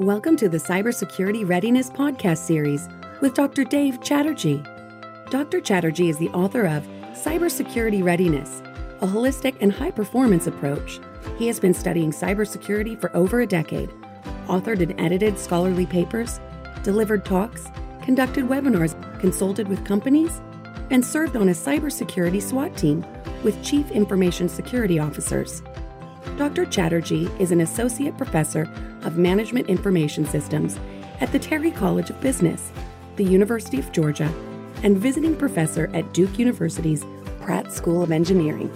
Welcome to the Cybersecurity Readiness Podcast Series with Dr. Dave Chatterjee. Dr. Chatterjee is the author of Cybersecurity Readiness, a holistic and high performance approach. He has been studying cybersecurity for over a decade, authored and edited scholarly papers, delivered talks, conducted webinars, consulted with companies, and served on a cybersecurity SWAT team with Chief Information Security Officers. Dr. Chatterjee is an associate professor of management information systems at the Terry College of Business, the University of Georgia, and visiting professor at Duke University's Pratt School of Engineering.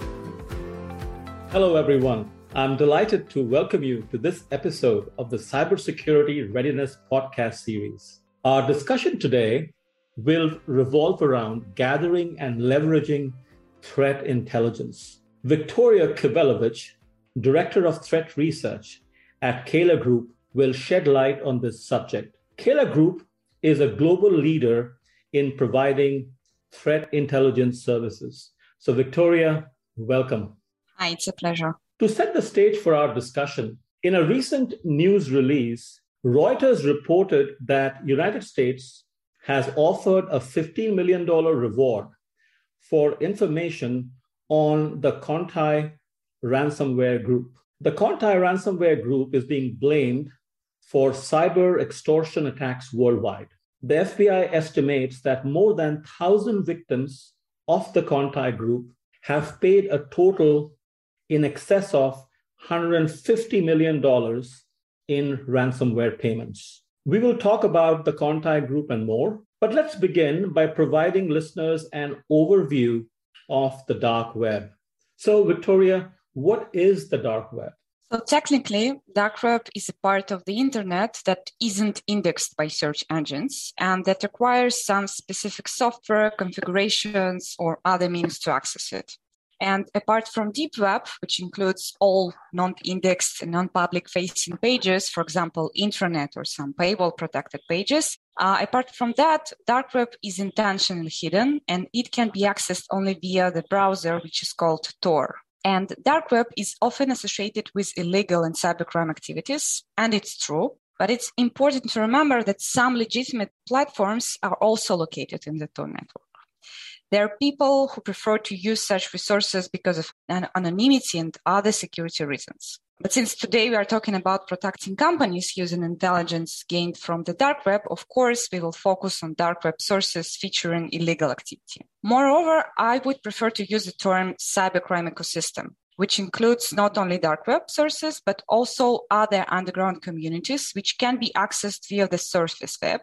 Hello, everyone. I'm delighted to welcome you to this episode of the Cybersecurity Readiness Podcast series. Our discussion today will revolve around gathering and leveraging threat intelligence. Victoria Kivilevich Director of Threat Research at KELA Group, will shed light on this subject. KELA Group is a global leader in providing threat intelligence services. So, Victoria, welcome. Hi, it's a pleasure. To set the stage for our discussion, in a recent news release, Reuters reported that United States has offered a $15 million reward for information on the Conti ransomware group. The Conti ransomware group is being blamed for cyber extortion attacks worldwide. The FBI estimates that more than 1,000 victims of the Conti group have paid a total in excess of $150 million in ransomware payments. We will talk about the Conti group and more, but let's begin by providing listeners an overview of the dark web. So, Victoria, what is the dark web? So technically, dark web is a part of the internet that isn't indexed by search engines and that requires some specific software configurations or other means to access it. And apart from deep web, which includes all non-indexed non-public facing pages, for example, intranet or some paywall protected pages, uh, apart from that, dark web is intentionally hidden and it can be accessed only via the browser, which is called Tor. And dark web is often associated with illegal and cybercrime activities, and it's true. But it's important to remember that some legitimate platforms are also located in the Tor network. There are people who prefer to use such resources because of anonymity and other security reasons. But since today we are talking about protecting companies using intelligence gained from the dark web, of course, we will focus on dark web sources featuring illegal activity. Moreover, I would prefer to use the term cybercrime ecosystem, which includes not only dark web sources, but also other underground communities, which can be accessed via the surface web.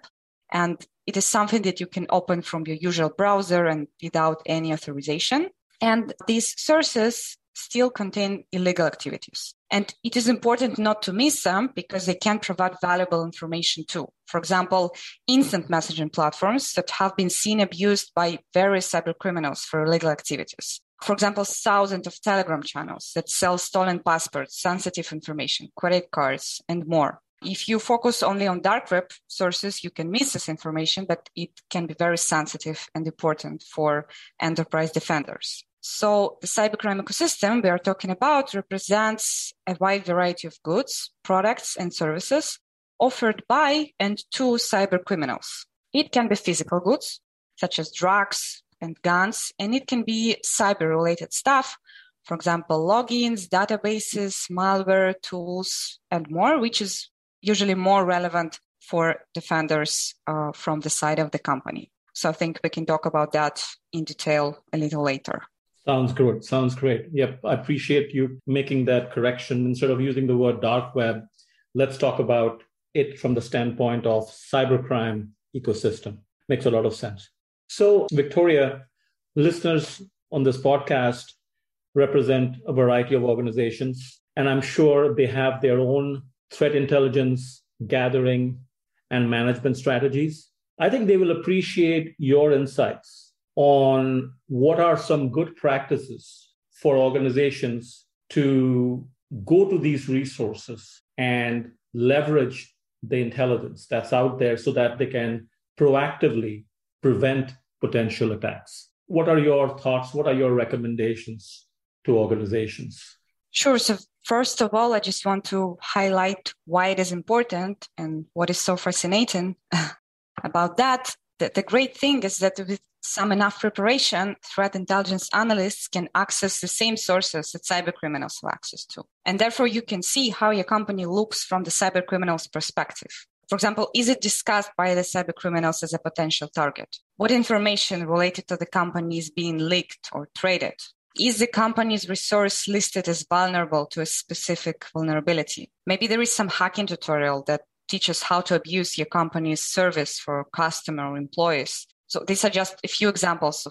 And it is something that you can open from your usual browser and without any authorization. And these sources still contain illegal activities. And it is important not to miss them because they can provide valuable information too. For example, instant messaging platforms that have been seen abused by various cyber criminals for illegal activities. For example, thousands of Telegram channels that sell stolen passports, sensitive information, credit cards, and more. If you focus only on dark web sources, you can miss this information, but it can be very sensitive and important for enterprise defenders. So the cybercrime ecosystem we are talking about represents a wide variety of goods, products, and services offered by and to cybercriminals. It can be physical goods, such as drugs and guns, and it can be cyber related stuff, for example, logins, databases, malware, tools, and more, which is usually more relevant for defenders uh, from the side of the company. So I think we can talk about that in detail a little later. Sounds good. Sounds great. Yep. I appreciate you making that correction. Instead of using the word dark web, let's talk about it from the standpoint of cybercrime ecosystem. Makes a lot of sense. So, Victoria, listeners on this podcast represent a variety of organizations, and I'm sure they have their own threat intelligence gathering and management strategies. I think they will appreciate your insights on what are some good practices for organizations to go to these resources and leverage the intelligence that's out there so that they can proactively prevent potential attacks. What are your thoughts? What are your recommendations to organizations? Sure. So, first of all, I just want to highlight why it is important and what is so fascinating about that. The, the great thing is that with some enough preparation, threat intelligence analysts can access the same sources that cyber criminals have access to. And therefore, you can see how your company looks from the cyber criminal's perspective. For example, is it discussed by the cyber criminals as a potential target? What information related to the company is being leaked or traded? Is the company's resource listed as vulnerable to a specific vulnerability? Maybe there is some hacking tutorial that teaches how to abuse your company's service for customer or employees. So these are just a few examples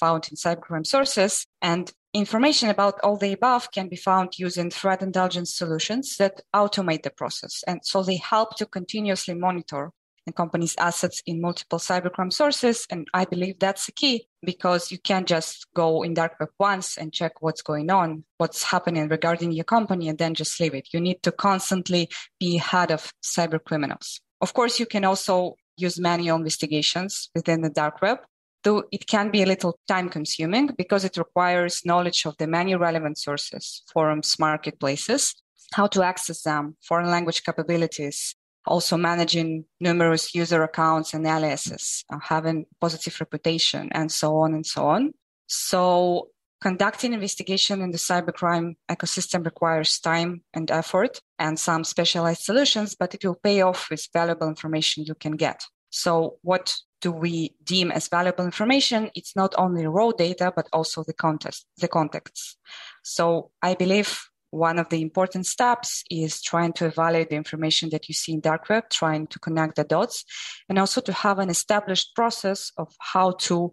found in cybercrime sources. And information about all the above can be found using threat intelligence solutions that automate the process. And so they help to continuously monitor the company's assets in multiple cybercrime sources. And I believe that's the key because you can't just go in dark web once and check what's going on, what's happening regarding your company, and then just leave it. You need to constantly be ahead of cyber criminals. Of course, you can also use manual investigations within the dark web though it can be a little time consuming because it requires knowledge of the many relevant sources, forums, marketplaces, how to access them, foreign language capabilities, also managing numerous user accounts and aliases, uh, having positive reputation, and so on and so on. So conducting investigation in the cybercrime ecosystem requires time and effort and some specialized solutions, but it will pay off with valuable information you can get. So what do we deem as valuable information? It's not only raw data, but also the context, the context. So I believe one of the important steps is trying to evaluate the information that you see in dark web, trying to connect the dots, and also to have an established process of how to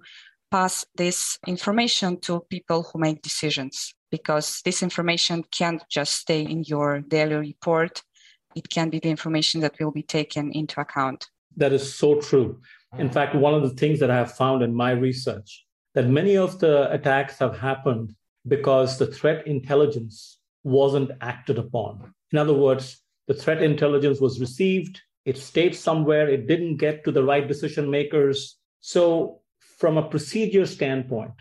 pass this information to people who make decisions. Because this information can't just stay in your daily report. It can be the information that will be taken into account. That is so true. In fact, one of the things that I have found in my research that many of the attacks have happened because the threat intelligence wasn't acted upon. In other words, the threat intelligence was received, it stayed somewhere, it didn't get to the right decision makers. So, from a procedure standpoint,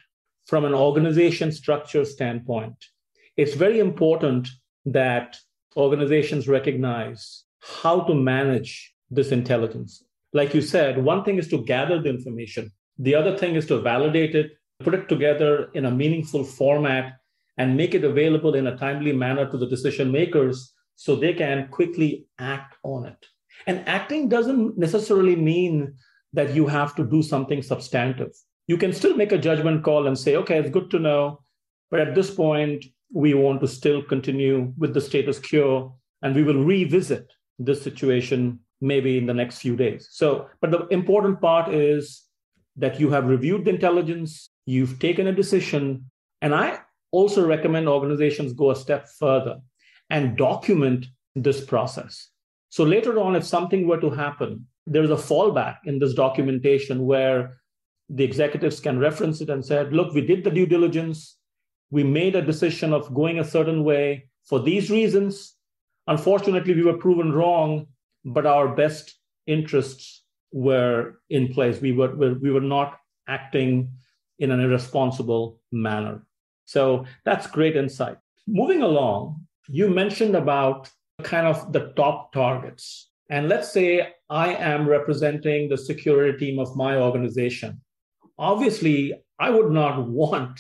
from an organization structure standpoint, it's very important that organizations recognize how to manage this intelligence like you said, one thing is to gather the information, the other thing is to validate it, put it together in a meaningful format, and make it available in a timely manner to the decision makers so they can quickly act on it. And acting doesn't necessarily mean that you have to do something substantive. You can still make a judgment call and say, okay, it's good to know, but at this point, we want to still continue with the status quo and we will revisit this situation maybe in the next few days. So, but the important part is that you have reviewed the intelligence, you've taken a decision. And I also recommend organizations go a step further and document this process. So later on, if something were to happen, there's a fallback in this documentation where the executives can reference it and said, look, we did the due diligence. We made a decision of going a certain way for these reasons. Unfortunately, we were proven wrong but our best interests were in place. We were, we were not acting in an irresponsible manner. So that's great insight. Moving along, you mentioned about kind of the top targets. And let's say I am representing the security team of my organization. Obviously, I would not want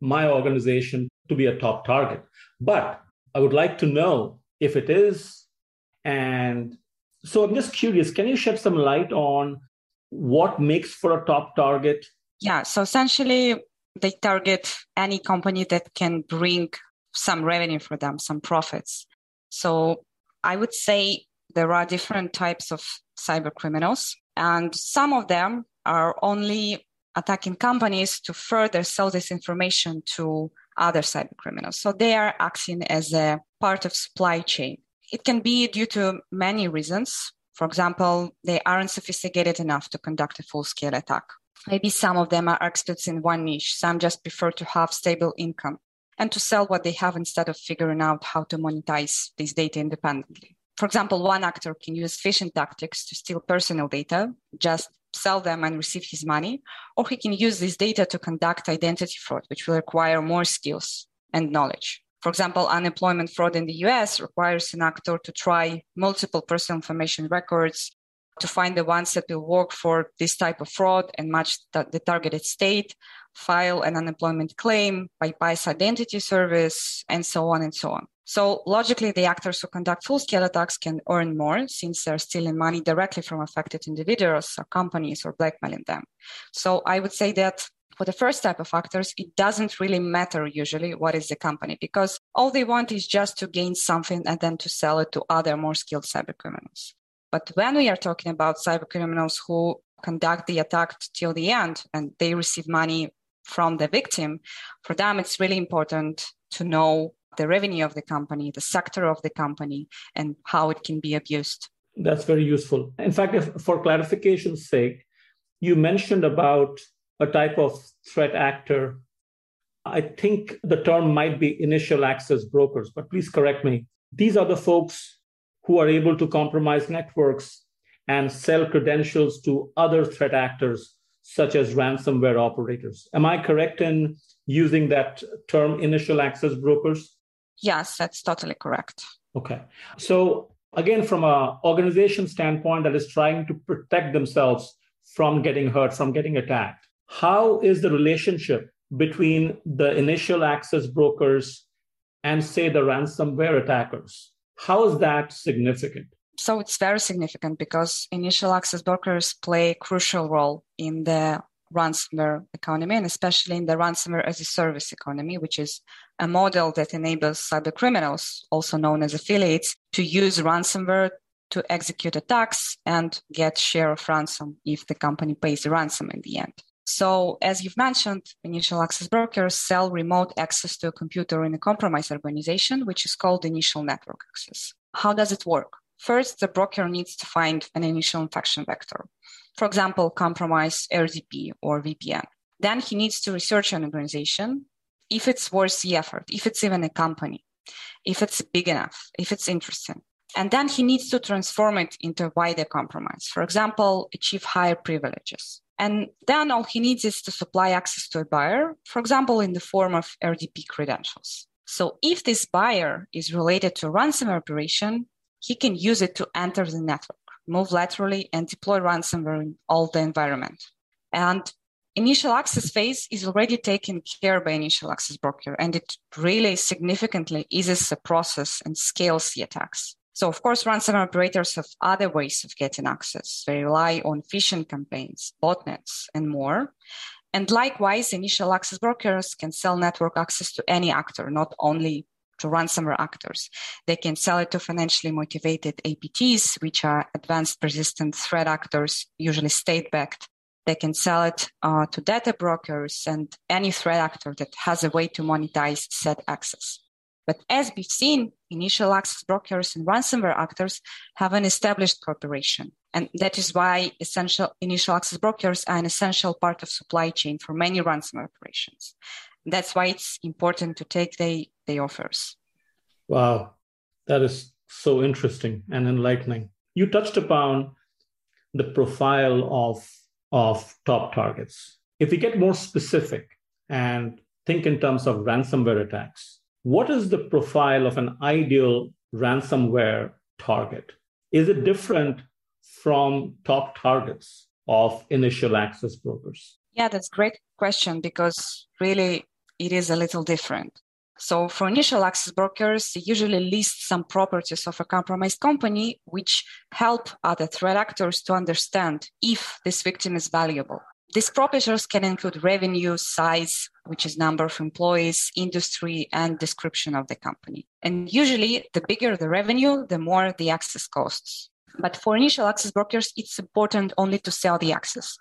my organization to be a top target, but I would like to know if it is and so I'm just curious, can you shed some light on what makes for a top target? Yeah, so essentially they target any company that can bring some revenue for them, some profits. So I would say there are different types of cyber criminals, and some of them are only attacking companies to further sell this information to other cyber criminals. So they are acting as a part of supply chain. It can be due to many reasons. For example, they aren't sophisticated enough to conduct a full scale attack. Maybe some of them are experts in one niche, some just prefer to have stable income and to sell what they have instead of figuring out how to monetize this data independently. For example, one actor can use phishing tactics to steal personal data, just sell them and receive his money, or he can use this data to conduct identity fraud, which will require more skills and knowledge. For example, unemployment fraud in the US requires an actor to try multiple personal information records to find the ones that will work for this type of fraud and match the, targeted state, file an unemployment claim, bypass identity service, and so on and so on. So logically, the actors who conduct full-scale attacks can earn more since they're stealing money directly from affected individuals or companies or blackmailing them. So I would say that for the first type of actors, it doesn't really matter usually what is the company because all they want is just to gain something and then to sell it to other more skilled cyber criminals. But when we are talking about cyber criminals who conduct the attack till the end and they receive money from the victim, for them it's really important to know the revenue of the company, the sector of the company, and how it can be abused. That's very useful. In fact, if, for clarification's sake, you mentioned about a type of threat actor. I think the term might be initial access brokers, but please correct me. These are the folks who are able to compromise networks and sell credentials to other threat actors, such as ransomware operators. Am I correct in using that term, initial access brokers? Yes, that's totally correct. Okay. So, again, from an organization standpoint that is trying to protect themselves from getting hurt, from getting attacked, how is the relationship between the initial access brokers and, say, the ransomware attackers? How is that significant? So it's very significant because initial access brokers play a crucial role in the ransomware economy and especially in the ransomware as a service economy, which is a model that enables cyber criminals, also known as affiliates, to use ransomware to execute attacks and get share of ransom if the company pays the ransom in the end. So, as you've mentioned, initial access brokers sell remote access to a computer in a compromised organization, which is called initial network access. How does it work? First, the broker needs to find an initial infection vector, for example, compromise RDP or VPN. Then he needs to research an organization if it's worth the effort, if it's even a company, if it's big enough, if it's interesting. And then he needs to transform it into a wider compromise. For example, achieve higher privileges. And then all he needs is to supply access to a buyer, for example, in the form of RDP credentials. So if this buyer is related to a ransomware operation, he can use it to enter the network, move laterally, and deploy ransomware in all the environment. And initial access phase is already taken care by initial access broker, and it really significantly eases the process and scales the attacks. So, of course, ransomware operators have other ways of getting access. They rely on phishing campaigns, botnets, and more. And likewise, initial access brokers can sell network access to any actor, not only to ransomware actors. They can sell it to financially motivated APTs, which are advanced persistent threat actors, usually state backed. They can sell it uh, to data brokers and any threat actor that has a way to monetize said access. But as we've seen, initial access brokers and ransomware actors have an established cooperation. And that is why essential initial access brokers are an essential part of supply chain for many ransomware operations. That's why it's important to take the, the offers. Wow, that is so interesting and enlightening. You touched upon the profile of, of top targets. If we get more specific and think in terms of ransomware attacks, what is the profile of an ideal ransomware target? Is it different from top targets of initial access brokers? Yeah, that's a great question because really it is a little different. So for initial access brokers, they usually list some properties of a compromised company which help other threat actors to understand if this victim is valuable. These properties can include revenue, size, which is number of employees, industry, and description of the company. And usually, the bigger the revenue, the more the access costs. But for initial access brokers, it's important only to sell the access.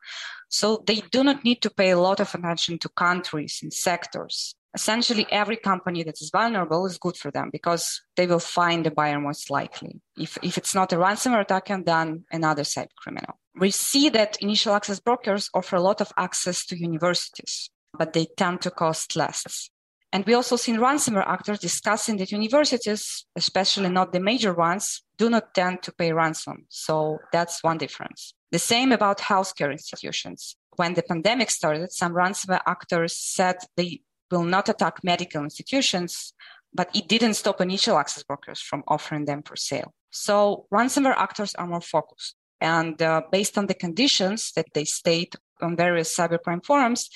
So they do not need to pay a lot of attention to countries and sectors. Essentially, every company that is vulnerable is good for them because they will find a buyer most likely. If, if it's not a ransomware attacker, then another cyber criminal. We see that initial access brokers offer a lot of access to universities, but they tend to cost less. And we also seen ransomware actors discussing that universities, especially not the major ones, do not tend to pay ransom. So that's one difference. The same about healthcare institutions. When the pandemic started, some ransomware actors said they will not attack medical institutions, but it didn't stop initial access brokers from offering them for sale. So ransomware actors are more focused. And uh, based on the conditions that they state on various cybercrime forums,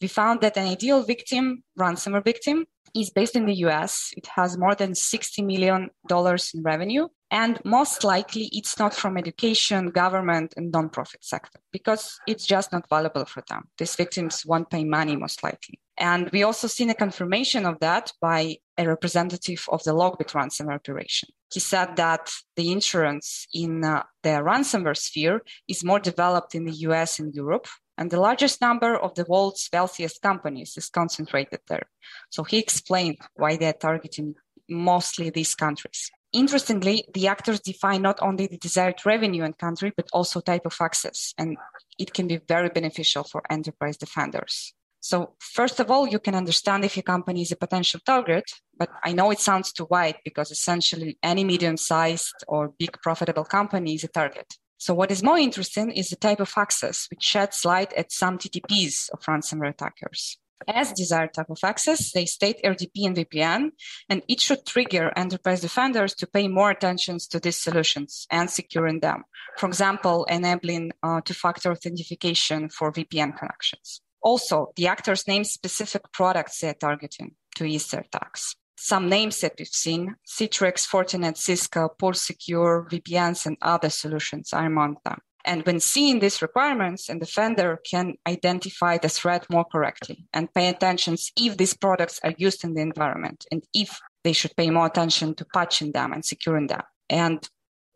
we found that an ideal victim, ransomware victim, is based in the US. It has more than $60 million in revenue. And most likely it's not from education, government, and nonprofit sector because it's just not valuable for them. These victims won't pay money most likely. And we also seen a confirmation of that by a representative of the LockBit ransomware operation. He said that the insurance in uh, the ransomware sphere is more developed in the US and Europe, and the largest number of the world's wealthiest companies is concentrated there. So he explained why they're targeting mostly these countries. Interestingly, the actors define not only the desired revenue and country, but also type of access, and it can be very beneficial for enterprise defenders. So, first of all, you can understand if your company is a potential target, but I know it sounds too wide because essentially any medium sized or big profitable company is a target. So what is more interesting is the type of access, which sheds light at some TTPs of ransomware attackers. As desired type of access, they state RDP and VPN, and it should trigger enterprise defenders to pay more attention to these solutions and securing them. For example, enabling uh, two-factor authentication for VPN connections. Also, the actors name specific products they're targeting to ease their attacks some names that we've seen, Citrix, Fortinet, Cisco, PulseSecure, VPNs, and other solutions are among them. And when seeing these requirements, an defender can identify the threat more correctly and pay attention if these products are used in the environment and if they should pay more attention to patching them and securing them. And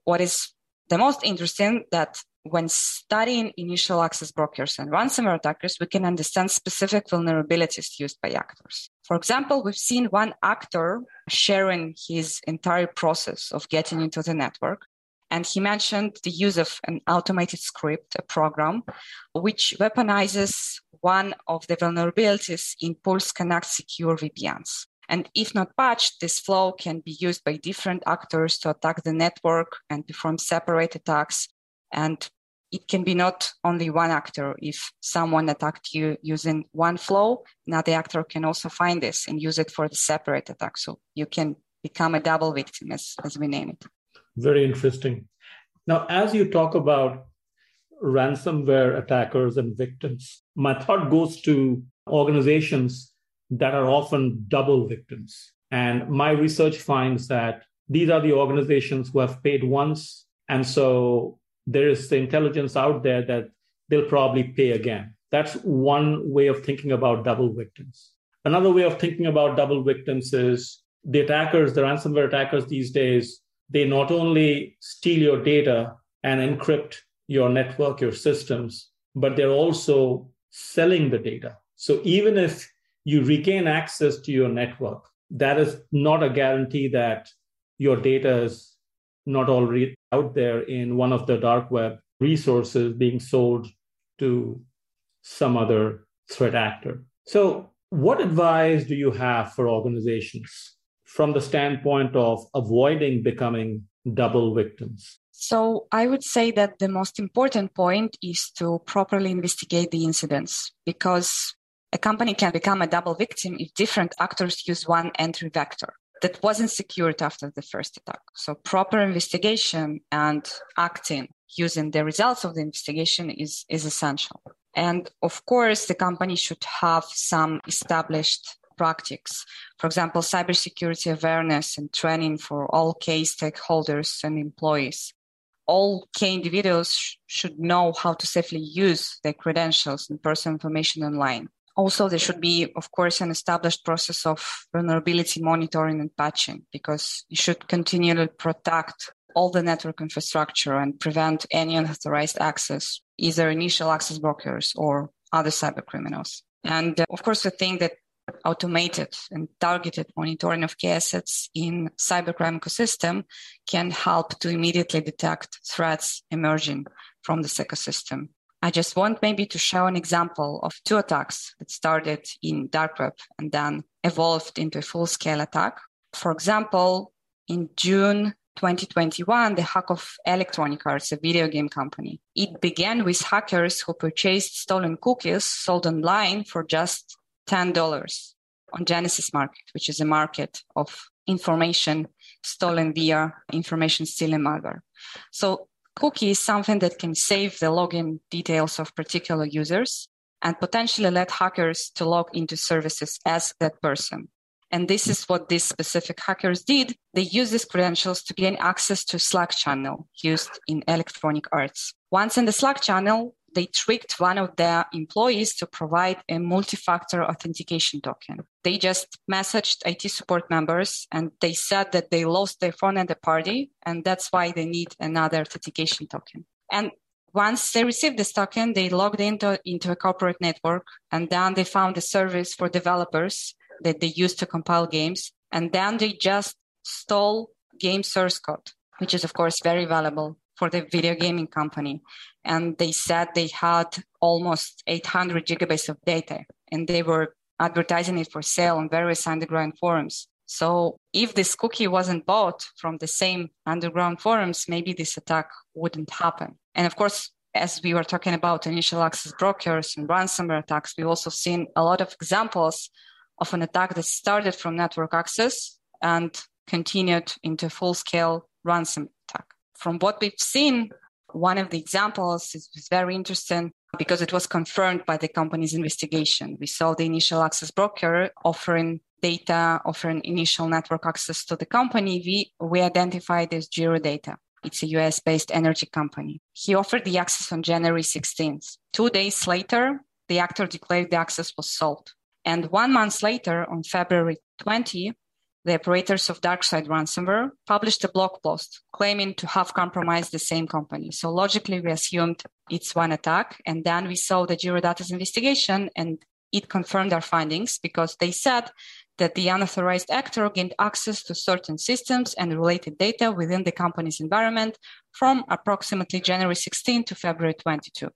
what is the most interesting that when studying initial access brokers and ransomware attackers, we can understand specific vulnerabilities used by actors. For example, we've seen one actor sharing his entire process of getting into the network. And he mentioned the use of an automated script, a program, which weaponizes one of the vulnerabilities in Pulse Connect secure VPNs. And if not patched, this flow can be used by different actors to attack the network and perform separate attacks and it can be not only one actor. If someone attacked you using one flow, another actor can also find this and use it for the separate attack. So you can become a double victim, as, as we name it. Very interesting. Now, as you talk about ransomware attackers and victims, my thought goes to organizations that are often double victims. And my research finds that these are the organizations who have paid once. And so there is the intelligence out there that they'll probably pay again. That's one way of thinking about double victims. Another way of thinking about double victims is the attackers, the ransomware attackers these days, they not only steal your data and encrypt your network, your systems, but they're also selling the data. So even if you regain access to your network, that is not a guarantee that your data is not already out there in one of the dark web resources being sold to some other threat actor. So, what advice do you have for organizations from the standpoint of avoiding becoming double victims? So, I would say that the most important point is to properly investigate the incidents because a company can become a double victim if different actors use one entry vector that wasn't secured after the first attack. So proper investigation and acting using the results of the investigation is, is essential. And of course, the company should have some established practices. For example, cybersecurity awareness and training for all key stakeholders and employees. All key individuals sh- should know how to safely use their credentials and personal information online also there should be of course an established process of vulnerability monitoring and patching because you should continually protect all the network infrastructure and prevent any unauthorized access either initial access brokers or other cyber criminals. And uh, of course the thing that automated and targeted monitoring of key assets in cybercrime ecosystem can help to immediately detect threats emerging from this ecosystem I just want maybe to show an example of two attacks that started in dark web and then evolved into a full scale attack. For example, in June 2021, the hack of Electronic Arts, a video game company. It began with hackers who purchased stolen cookies sold online for just $10. on Genesis Market, which is a market of information stolen via information stealing malware. So cookie is something that can save the login details of particular users and potentially let hackers to log into services as that person. And this is what these specific hackers did. They used these credentials to gain access to Slack channel used in electronic arts. Once in the Slack channel, they tricked one of their employees to provide a multi-factor authentication token. They just messaged IT support members and they said that they lost their phone at the party and that's why they need another authentication token. And once they received this token, they logged into, into a corporate network and then they found a service for developers that they use to compile games. And then they just stole game source code, which is, of course, very valuable for the video gaming company. And they said they had almost 800 gigabytes of data and they were advertising it for sale on various underground forums. So if this cookie wasn't bought from the same underground forums, maybe this attack wouldn't happen. And of course, as we were talking about initial access brokers and ransomware attacks, we've also seen a lot of examples of an attack that started from network access and continued into full scale ransom attack. From what we've seen, one of the examples is, very interesting because it was confirmed by the company's investigation. We saw the initial access broker offering data, offering initial network access to the company. We, we identified as Gyrodata. It's a US based energy company. He offered the access on January 16th. Two days later, the actor declared the access was sold. And one month later, on February 20, the operators of DarkSide ransomware published a blog post claiming to have compromised the same company. So logically, we assumed it's one attack. And then we saw the Gyrodata's investigation and it confirmed our findings because they said that the unauthorized actor gained access to certain systems and related data within the company's environment from approximately January 16 to February 22.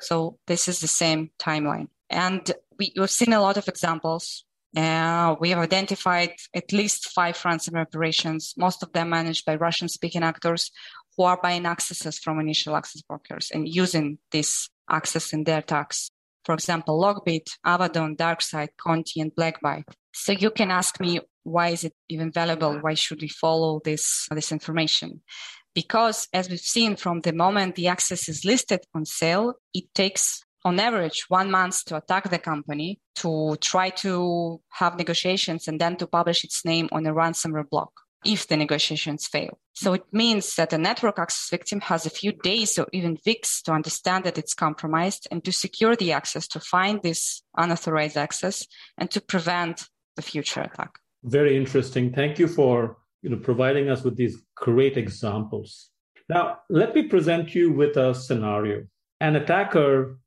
So this is the same timeline. And we, have seen a lot of examples. Uh, we have identified at least five ransomware operations, most of them managed by Russian speaking actors who are buying accesses from initial access brokers and using this access in their attacks. For example, LockBit, Avaddon, DarkSide, Conti, and Blackbyte. So you can ask me, why is it even valuable? Why should we follow this, this information? Because as we've seen from the moment the access is listed on sale, it takes on average one month to attack the company, to try to have negotiations and then to publish its name on a ransomware block if the negotiations fail. So it means that a network access victim has a few days or even weeks to understand that it's compromised and to secure the access to find this unauthorized access and to prevent the future attack. Very interesting. Thank you for you know, providing us with these great examples. Now, let me present you with a scenario. An attacker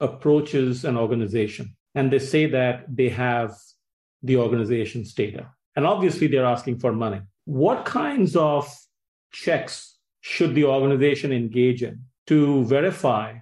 approaches an organization and they say that they have the organization's data. And obviously, they're asking for money. What kinds of checks should the organization engage in to verify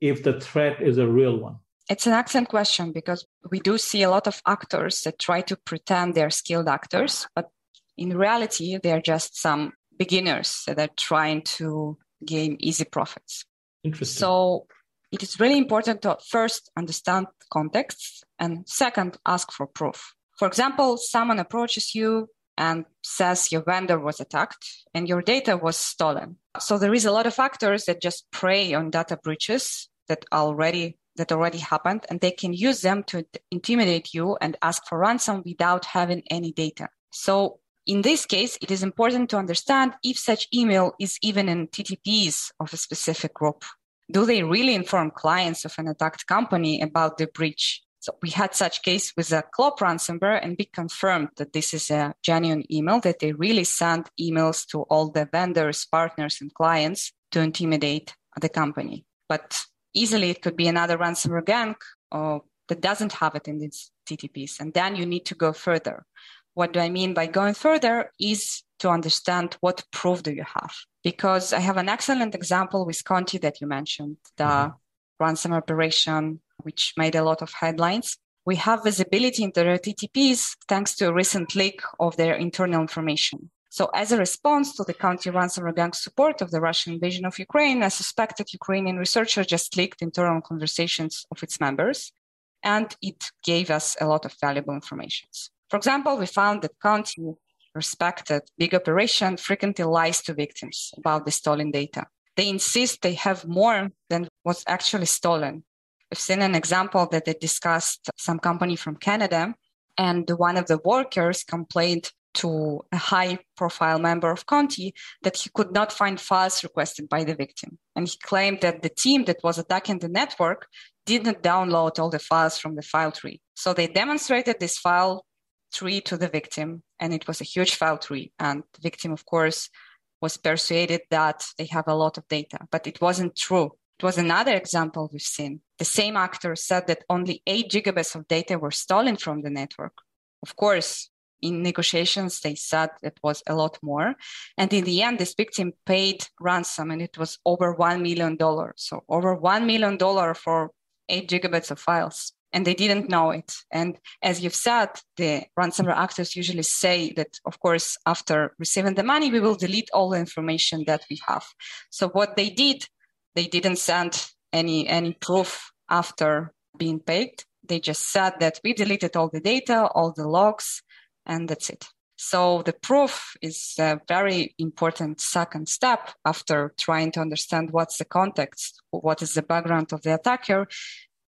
if the threat is a real one? It's an excellent question because we do see a lot of actors that try to pretend they're skilled actors, but in reality, they're just some beginners that are trying to gain easy profits. Interesting. So it is really important to first understand context and second, ask for proof. For example, someone approaches you and says your vendor was attacked and your data was stolen. So there is a lot of factors that just prey on data breaches that already that already happened and they can use them to intimidate you and ask for ransom without having any data. So in this case, it is important to understand if such email is even in TTPs of a specific group do they really inform clients of an attacked company about the breach? So we had such case with a Clop ransomware and we confirmed that this is a genuine email, that they really sent emails to all the vendors, partners, and clients to intimidate the company. But easily it could be another ransomware gang or that doesn't have it in its TTPs. And then you need to go further. What do I mean by going further is to understand what proof do you have because I have an excellent example with Conti that you mentioned, the mm-hmm. ransom operation, which made a lot of headlines. We have visibility into their TTPs thanks to a recent leak of their internal information. So, as a response to the Conti ransomware gang support of the Russian invasion of Ukraine, a suspected Ukrainian researcher just leaked internal conversations of its members. and it gave us a lot of valuable information. For example, we found that Conti respected big operation frequently lies to victims about the stolen data. They insist they have more than was actually stolen. We've seen an example that they discussed some company from Canada, and one of the workers complained to a high profile member of Conti that he could not find files requested by the victim. And he claimed that the team that was attacking the network didn't download all the files from the file tree. So they demonstrated this file tree to the victim, and it was a huge file tree. And the victim, of course, was persuaded that they have a lot of data, but it wasn't true. It was another example we've seen. The same actor said that only 8 gigabytes of data were stolen from the network. Of course, in negotiations, they said it was a lot more. And in the end, this victim paid ransom and it was over $1 million. So, over $1 million for eight gigabytes of files. And they didn't know it. And as you've said, the ransomware actors usually say that, of course, after receiving the money, we will delete all the information that we have. So, what they did, they didn't send any, any proof after being paid. They just said that we deleted all the data, all the logs, and that's it. So the proof is a very important second step after trying to understand what's the context, what is the background of the attacker.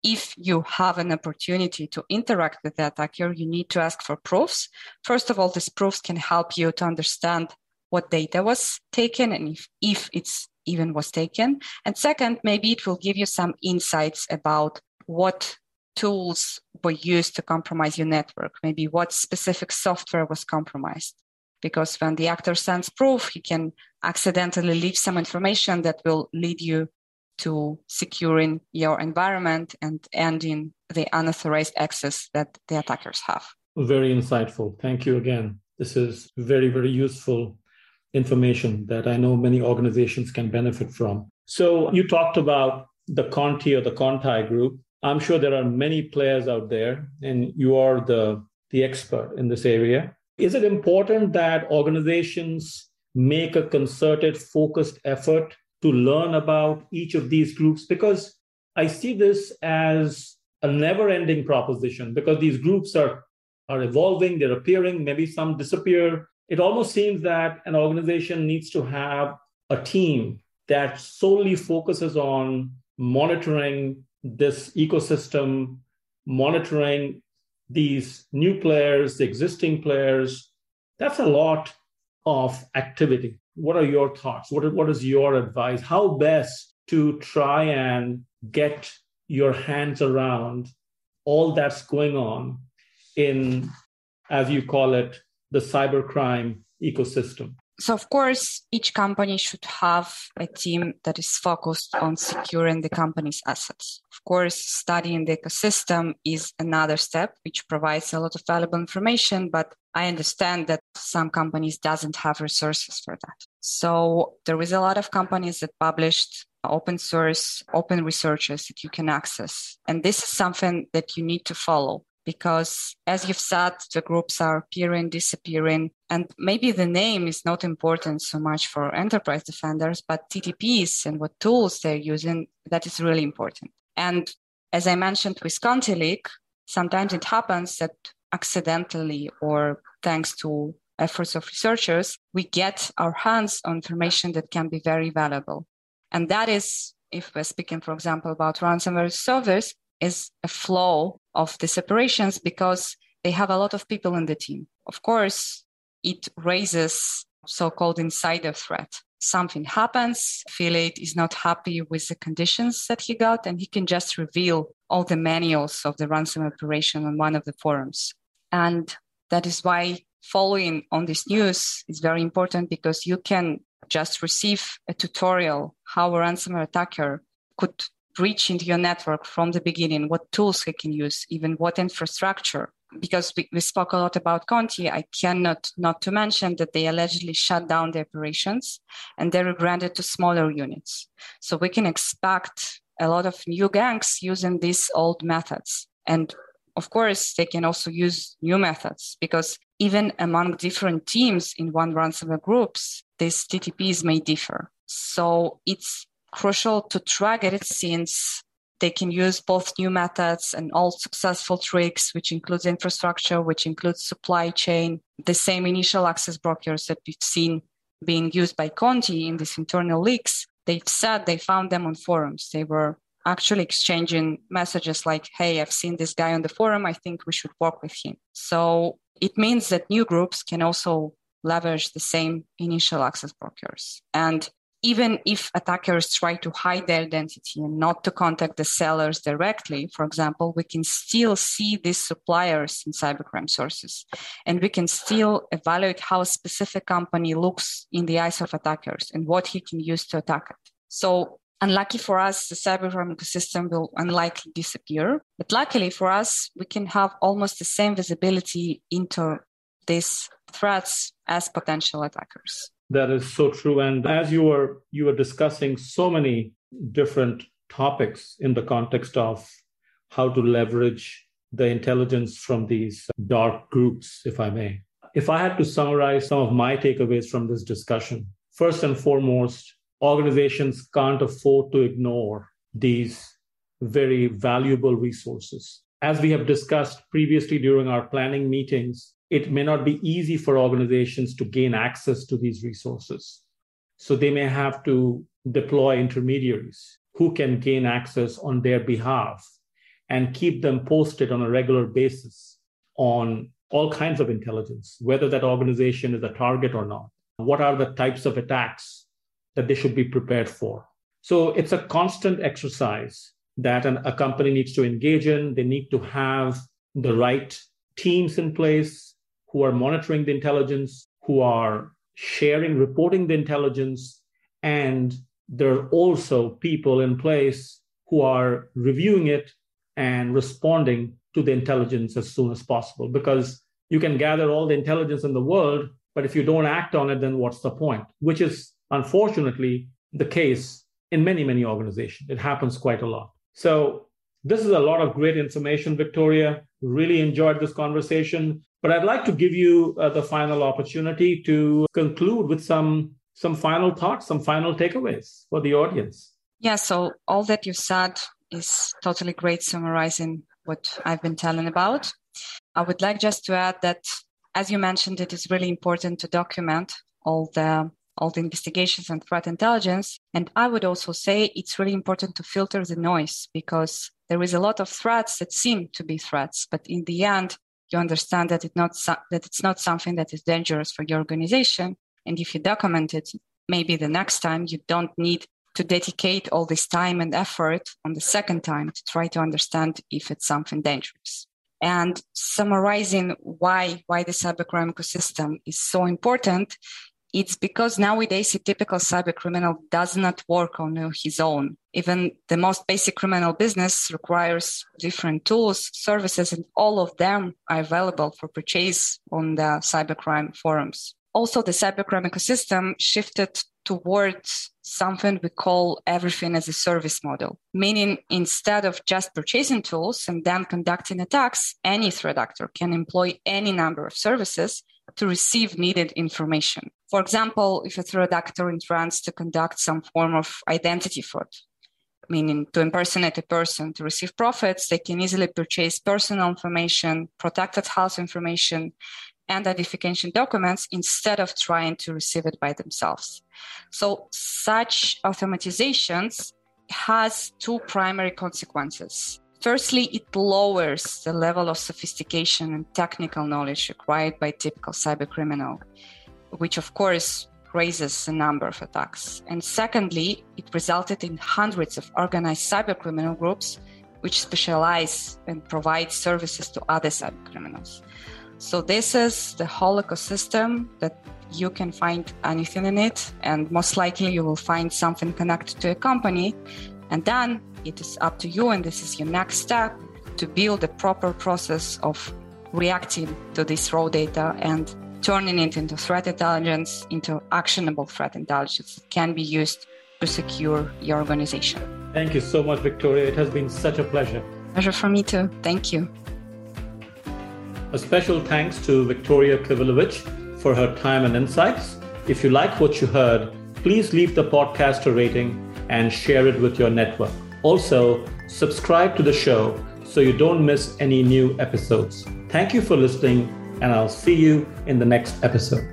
If you have an opportunity to interact with the attacker, you need to ask for proofs. First of all, these proofs can help you to understand what data was taken and if, if it's even was taken. And second, maybe it will give you some insights about what tools were used to compromise your network? Maybe what specific software was compromised? Because when the actor sends proof, he can accidentally leave some information that will lead you to securing your environment and ending the unauthorized access that the attackers have. Very insightful. Thank you again. This is very, very useful information that I know many organizations can benefit from. So you talked about the Conti or the Conti group. I'm sure there are many players out there, and you are the, the expert in this area. Is it important that organizations make a concerted, focused effort to learn about each of these groups? Because I see this as a never ending proposition because these groups are, are evolving, they're appearing, maybe some disappear. It almost seems that an organization needs to have a team that solely focuses on monitoring this ecosystem, monitoring these new players, the existing players, that's a lot of activity. What are your thoughts? What, what is your advice? How best to try and get your hands around all that's going on in, as you call it, the cybercrime ecosystem? So, of course, each company should have a team that is focused on securing the company's assets. Of course, studying the ecosystem is another step, which provides a lot of valuable information, but I understand that some companies doesn't have resources for that. So there is a lot of companies that published open source, open resources that you can access. And this is something that you need to follow because as you've said, the groups are appearing, disappearing, and maybe the name is not important so much for enterprise defenders, but TTPs and what tools they're using, that is really important. And as I mentioned with ContiLeak, sometimes it happens that accidentally or thanks to efforts of researchers, we get our hands on information that can be very valuable. And that is, if we're speaking, for example, about ransomware servers, is a flow of the separations because they have a lot of people in the team. Of course, it raises so-called insider threat. Something happens, affiliate is not happy with the conditions that he got, and he can just reveal all the manuals of the ransom operation on one of the forums. And that is why following on this news is very important because you can just receive a tutorial how a ransomware attacker could breach into your network from the beginning, what tools he can use, even what infrastructure. Because we, we spoke a lot about Conti, I cannot not to mention that they allegedly shut down the operations and they rebranded to smaller units. So we can expect a lot of new gangs using these old methods. And of course, they can also use new methods because even among different teams in one ransomware groups, these TTPs may differ. So it's crucial to track it since they can use both new methods and all successful tricks, which includes infrastructure, which includes supply chain, the same initial access brokers that we've seen being used by Conti in these internal leaks. They've said they found them on forums. They were actually exchanging messages like, Hey, I've seen this guy on the forum. I think we should work with him. So it means that new groups can also leverage the same initial access brokers. And even if attackers try to hide their identity and not to contact the sellers directly, for example, we can still see these suppliers in cybercrime sources. And we can still evaluate how a specific company looks in the eyes of attackers and what he can use to attack it. So unlucky for us, the cybercrime ecosystem will unlikely disappear. But luckily for us, we can have almost the same visibility into these threats as potential attackers. That is so true. And as you were you were discussing so many different topics in the context of how to leverage the intelligence from these dark groups, if I may. If I had to summarize some of my takeaways from this discussion, first and foremost, organizations can't afford to ignore these very valuable resources. As we have discussed previously during our planning meetings, it may not be easy for organizations to gain access to these resources. So they may have to deploy intermediaries who can gain access on their behalf and keep them posted on a regular basis on all kinds of intelligence, whether that organization is a target or not. What are the types of attacks that they should be prepared for? So it's a constant exercise that an, a company needs to engage in. They need to have the right teams in place who are monitoring the intelligence, who are sharing, reporting the intelligence, and there are also people in place who are reviewing it and responding to the intelligence as soon as possible. Because you can gather all the intelligence in the world, but if you don't act on it, then what's the point? Which is unfortunately the case in many, many organizations. It happens quite a lot. So, this is a lot of great information, Victoria. Really enjoyed this conversation. But I'd like to give you uh, the final opportunity to conclude with some some final thoughts, some final takeaways for the audience. Yeah, so all that you said is totally great summarizing what I've been telling about. I would like just to add that as you mentioned, it is really important to document all the all the investigations and threat intelligence. And I would also say it's really important to filter the noise because there is a lot of threats that seem to be threats, but in the end, you understand that, it not, that it's not something that is dangerous for your organization. And if you document it, maybe the next time you don't need to dedicate all this time and effort on the second time to try to understand if it's something dangerous. And summarizing why, why the cybercrime ecosystem is so important it's because nowadays a typical cyber criminal does not work on his own. Even the most basic criminal business requires different tools, services, and all of them are available for purchase on the cybercrime forums. Also, the cybercrime ecosystem shifted towards something we call everything as a service model, meaning instead of just purchasing tools and then conducting attacks, any threat actor can employ any number of services to receive needed information. For example, if a threat actor intends to conduct some form of identity fraud, meaning to impersonate a person to receive profits, they can easily purchase personal information, protected house information, and identification documents instead of trying to receive it by themselves. So such automatizations has two primary consequences. Firstly, it lowers the level of sophistication and technical knowledge required by typical cybercriminal, which of course raises the number of attacks. And secondly, it resulted in hundreds of organized cybercriminal groups which specialize and provide services to other cybercriminals. So this is the whole ecosystem that you can find anything in it, and most likely you will find something connected to a company. And then it is up to you, and this is your next step to build a proper process of reacting to this raw data and turning it into threat intelligence, into actionable threat intelligence that can be used to secure your organization. Thank you so much, Victoria. It has been such a pleasure. Pleasure for me too. Thank you. A special thanks to Victoria Kivilevich for her time and insights. If you like what you heard, please leave the podcast a rating and share it with your network. Also, subscribe to the show so you don't miss any new episodes. Thank you for listening, and I'll see you in the next episode.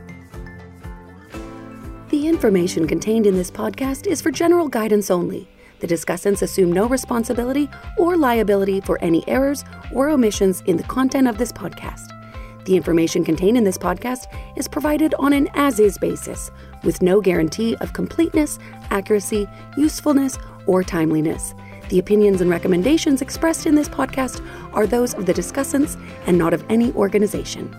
The information contained in this podcast is for general guidance only. The discussants assume no responsibility or liability for any errors or omissions in the content of this podcast. The information contained in this podcast is provided on an as is basis, with no guarantee of completeness, accuracy, usefulness, or timeliness. The opinions and recommendations expressed in this podcast are those of the discussants and not of any organization.